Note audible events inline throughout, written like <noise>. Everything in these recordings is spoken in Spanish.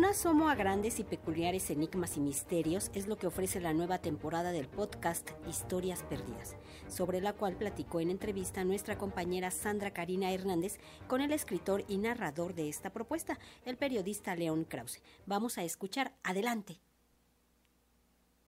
Un asomo a grandes y peculiares enigmas y misterios es lo que ofrece la nueva temporada del podcast Historias Perdidas, sobre la cual platicó en entrevista nuestra compañera Sandra Karina Hernández con el escritor y narrador de esta propuesta, el periodista León Krause. Vamos a escuchar. Adelante.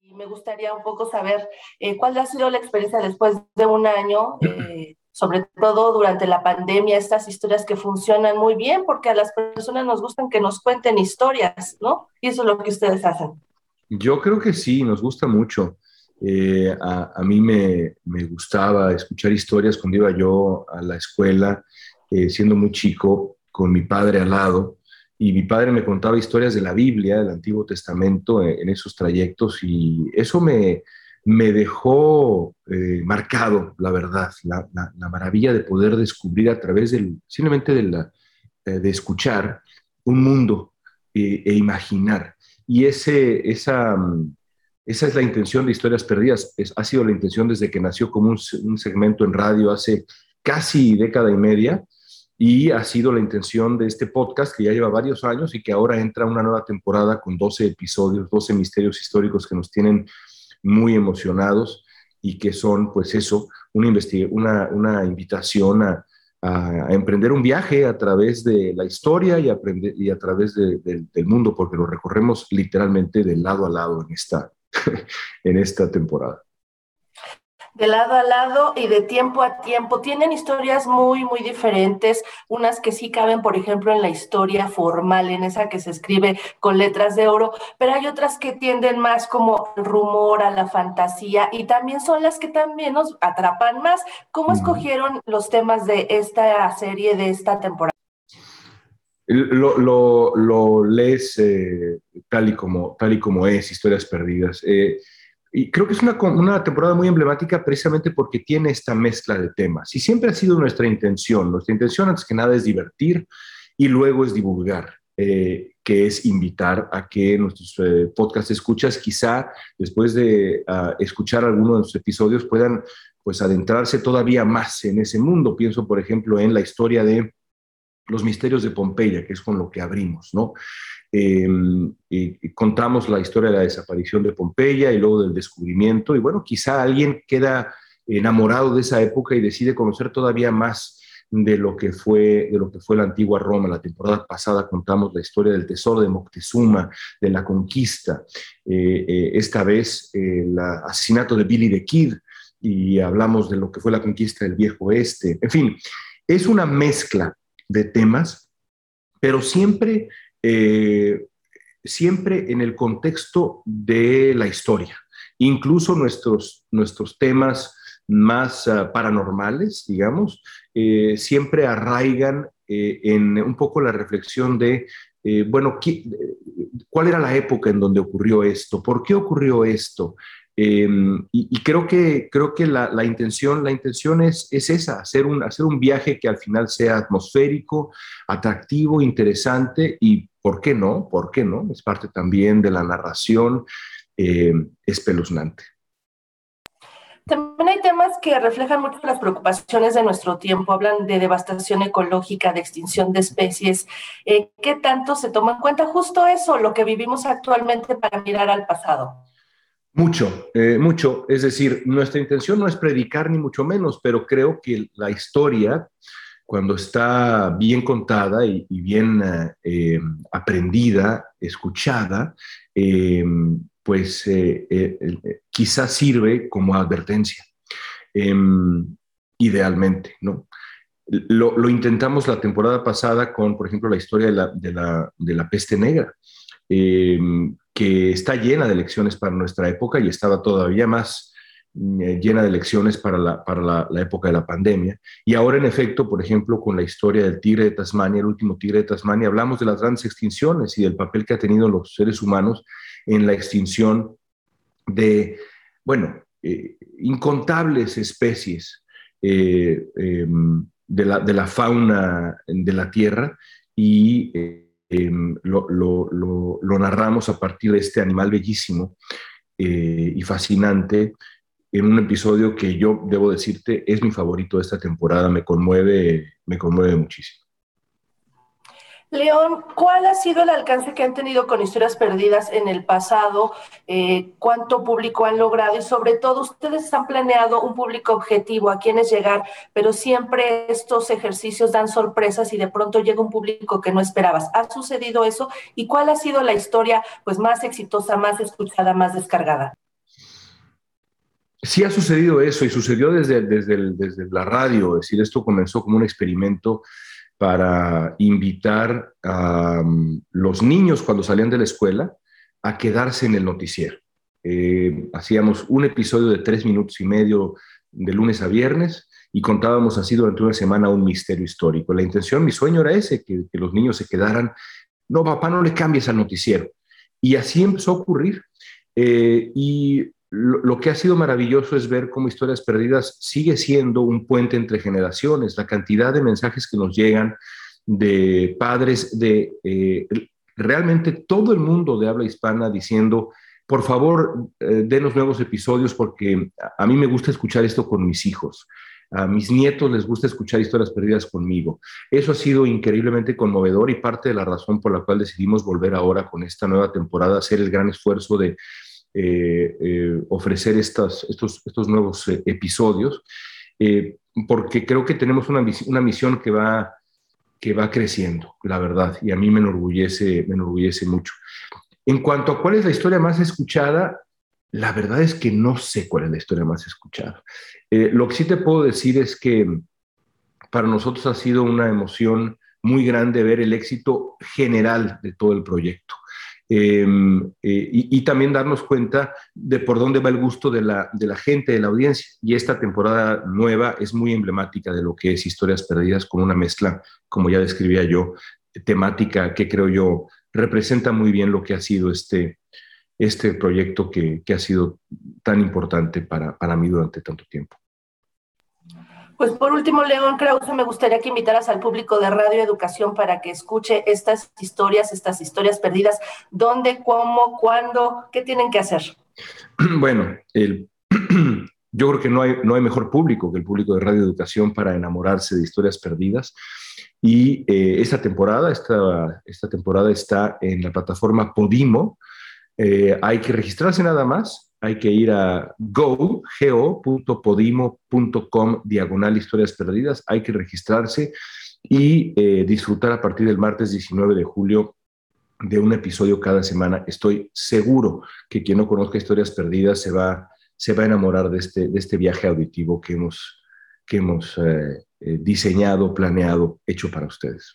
Me gustaría un poco saber eh, cuál ha sido la experiencia después de un año. Eh, sobre todo durante la pandemia, estas historias que funcionan muy bien porque a las personas nos gustan que nos cuenten historias, ¿no? Y eso es lo que ustedes hacen. Yo creo que sí, nos gusta mucho. Eh, a, mí me, me, gustaba escuchar historias cuando iba yo a la escuela, eh, siendo muy chico, con mi padre al lado, y mi padre me contaba historias de la Biblia, del Antiguo Testamento, en, en esos trayectos, y eso me, me dejó eh, marcado, la verdad, la, maravilla de poder descubrir a través del, simplemente de, la, eh, de escuchar un mundo eh, e imaginar. Y ese, esa, mm, esa es la intención de Historias Perdidas. ha sido la intención desde que nació como un, un, segmento en radio hace casi década y media. Y ha sido la intención de este podcast que ya lleva varios años y que ahora entra una nueva temporada con 12 episodios, 12 misterios históricos que nos tienen muy emocionados y que son, pues eso, una, una, una invitación a, emprender un viaje a través de la historia y, aprender, y a través del mundo, porque lo recorremos literalmente de lado a lado en esta, <laughs> en esta temporada de lado a lado y de tiempo a tiempo. Tienen historias muy, muy diferentes, unas que sí caben, por ejemplo, en la historia formal, en esa que se escribe con letras de oro, pero hay otras que tienden más como rumor, a la fantasía, y también son las que también nos atrapan más. ¿Cómo escogieron los temas de esta serie, de esta temporada? Lo, lo, lo lees eh, tal, y como, tal y como es, Historias Perdidas. Eh, y creo que es una, una, temporada muy emblemática precisamente porque tiene esta mezcla de temas. Y siempre ha sido nuestra intención. Nuestra intención, antes que nada, es divertir y luego es divulgar, eh, que es invitar a que nuestros eh, podcast escuchas, quizá después de uh, escuchar alguno de nuestros episodios, puedan pues adentrarse todavía más en ese mundo. Pienso, por ejemplo, en la historia de los misterios de Pompeya, que es con lo que abrimos, ¿no? Em, contamos la historia de la desaparición de Pompeya y luego del descubrimiento. Y bueno, quizá alguien queda enamorado de esa época y decide conocer todavía más de lo que fue, de lo que fue la antigua Roma. La temporada pasada contamos la historia del tesoro de Moctezuma, de la conquista. Eh, eh, esta vez el asesinato de Billy the Kid y hablamos de lo que fue la conquista del viejo oeste. En fin, es una mezcla de temas, pero siempre eh, siempre en el contexto de la historia. Incluso nuestros, nuestros temas más ah, paranormales, digamos, eh, siempre arraigan eh, en un poco la reflexión de, bueno, ¿cuál era la época en donde ocurrió esto? ¿Por qué ocurrió esto? Em, y, creo que, creo que la, intención, la intención es, es esa, hacer un, hacer un viaje que al final sea atmosférico, atractivo, interesante y, ¿por qué no? ¿Por qué no? Es parte también de la narración em, espeluznante. También hay temas que reflejan mucho las preocupaciones de nuestro tiempo. Hablan de devastación ecológica, de extinción de especies. Eh, ¿Qué tanto se toma en cuenta justo eso, lo que vivimos actualmente para mirar al pasado? Mucho, eh, mucho. Es decir, nuestra intención no es predicar ni mucho menos, pero creo que la historia, cuando está bien contada y, bien eh, eh, aprendida, escuchada, pues quizás sirve como advertencia, em, idealmente, ¿no? Lo, intentamos la temporada pasada con, por ejemplo, la historia de la, de la, de la peste negra. Em, que está llena de lecciones para nuestra época y estaba todavía más mm, eh, llena de lecciones para, la, para la, época de la pandemia. Y ahora, en efecto, por ejemplo, con la historia del tigre de Tasmania, el último tigre de Tasmania, hablamos de las grandes extinciones y del papel que ha tenido los seres humanos en la extinción de, bueno, eh, incontables especies eh, em, de, la, de, la, fauna de la Tierra y Em, lo, lo, narramos a partir de este animal bellísimo eh, y fascinante en un episodio que yo debo decirte es mi favorito de esta temporada, me conmueve, me conmueve muchísimo. León, ¿cuál ha sido el alcance que han tenido con historias perdidas en el pasado? Eh, ¿Cuánto público han logrado? Y sobre todo, ustedes han planeado un público objetivo a quienes llegar, pero siempre estos ejercicios dan sorpresas y de pronto llega un público que no esperabas. ¿Ha sucedido eso? ¿Y cuál ha sido la historia pues, más exitosa, más escuchada, más descargada? Sí ha sucedido eso y sucedió desde, desde, desde la radio, es decir, esto comenzó como un experimento para invitar a um, los niños cuando salían de la escuela a quedarse en el noticiero. Eh, hacíamos un episodio de tres minutos y medio de lunes a viernes y contábamos así durante una semana un misterio histórico. La intención, mi sueño era ese, que, los niños se quedaran, no, papá, no le cambies al noticiero. Y así empezó a ocurrir. Eh, y lo, que ha sido maravilloso es ver cómo Historias Perdidas sigue siendo un puente entre generaciones. La cantidad de mensajes que nos llegan de padres de eh, realmente todo el mundo de habla hispana diciendo, por favor, eh, denos nuevos episodios porque a mí me gusta escuchar esto con mis hijos. A mis nietos les gusta escuchar historias perdidas conmigo. Eso ha sido increíblemente conmovedor y parte de la razón por la cual decidimos volver ahora con esta nueva temporada, hacer el gran esfuerzo de eh, eh, ofrecer estas, estos, estos nuevos eh, episodios, porque creo que tenemos una, una misión que va, que va creciendo, la verdad, y a mí me enorgullece, me enorgullece mucho. En cuanto a cuál es la historia más escuchada, la verdad es que no sé cuál es la historia más escuchada. lo que sí te puedo decir es que para nosotros ha sido una emoción muy grande ver el éxito general de todo el proyecto. Em, eh, y, también darnos cuenta de por dónde va el gusto de la, de la, gente, de la audiencia. Y esta temporada nueva es muy emblemática de lo que es Historias Perdidas con una mezcla, como ya describía yo, temática que creo yo representa muy bien lo que ha sido este, este proyecto que, que ha sido tan importante para, para mí durante tanto tiempo. Pues por último, León Krause, me gustaría que invitaras al público de Radio Educación para que escuche estas historias, estas historias perdidas. ¿Dónde, cómo, cuándo? ¿Qué tienen que hacer? <clears throat> Bueno, <clears throat> yo creo que no hay, no hay mejor público que el público de Radio Educación para enamorarse de historias perdidas. Y eh, esta temporada, esta, esta temporada está en la plataforma Podimo. Eh, hay que registrarse nada más hay que ir a go.podimo.com diagonal historias perdidas, hay que registrarse y eh, disfrutar a partir del martes 19 de julio de un episodio cada semana. Estoy seguro que quien no conozca historias perdidas se va, se va a enamorar de este, de este viaje auditivo que hemos, que hemos eh, eh, diseñado, planeado, hecho para ustedes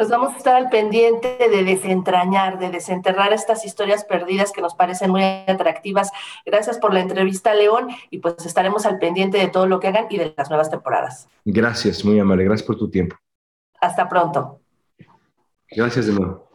pues vamos a estar al pendiente de desentrañar, de desenterrar estas historias perdidas que nos parecen muy atractivas. Gracias por la entrevista, León, y pues estaremos al pendiente de todo lo que hagan y de las nuevas temporadas. Gracias, muy amable. Gracias por tu tiempo. Hasta pronto. Gracias de nuevo.